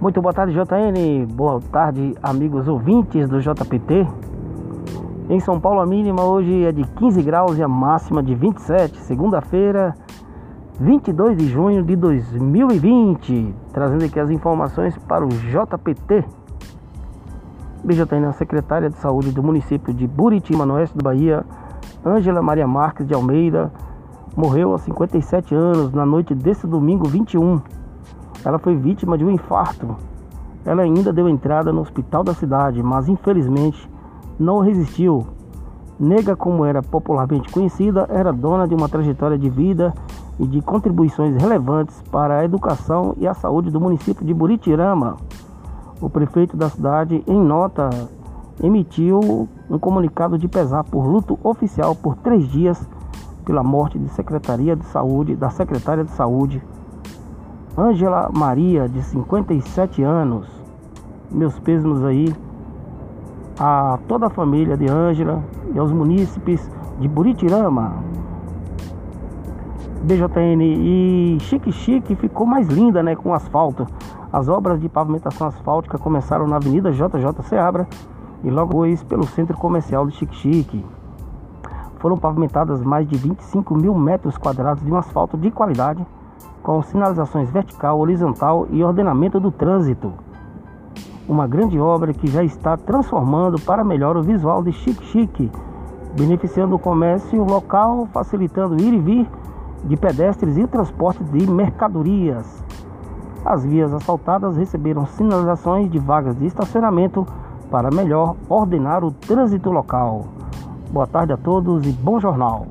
Muito boa tarde, JN. Boa tarde, amigos ouvintes do JPT. Em São Paulo, a mínima hoje é de 15 graus e a máxima de 27. Segunda-feira, 22 de junho de 2020. Trazendo aqui as informações para o JPT. BJN, a secretária de saúde do município de Buritima, no oeste da Bahia, Ângela Maria Marques de Almeida, morreu aos 57 anos na noite desse domingo 21 ela foi vítima de um infarto. Ela ainda deu entrada no hospital da cidade, mas infelizmente não resistiu. Nega, como era popularmente conhecida, era dona de uma trajetória de vida e de contribuições relevantes para a educação e a saúde do município de Buritirama. O prefeito da cidade, em nota, emitiu um comunicado de pesar por luto oficial por três dias pela morte de secretaria de saúde da secretária de saúde Ângela Maria, de 57 anos. Meus pêsames aí a toda a família de Ângela e aos munícipes de Buritirama. BJN e Chique Chique ficou mais linda, né, com asfalto. As obras de pavimentação asfáltica começaram na Avenida JJ Seabra e logo depois pelo Centro Comercial de Chique Chique. Foram pavimentadas mais de 25 mil metros quadrados de um asfalto de qualidade com sinalizações vertical, horizontal e ordenamento do trânsito. Uma grande obra que já está transformando para melhor o visual de Chique Chique, beneficiando o comércio local, facilitando ir e vir de pedestres e transporte de mercadorias. As vias asfaltadas receberam sinalizações de vagas de estacionamento para melhor ordenar o trânsito local. Boa tarde a todos e bom jornal.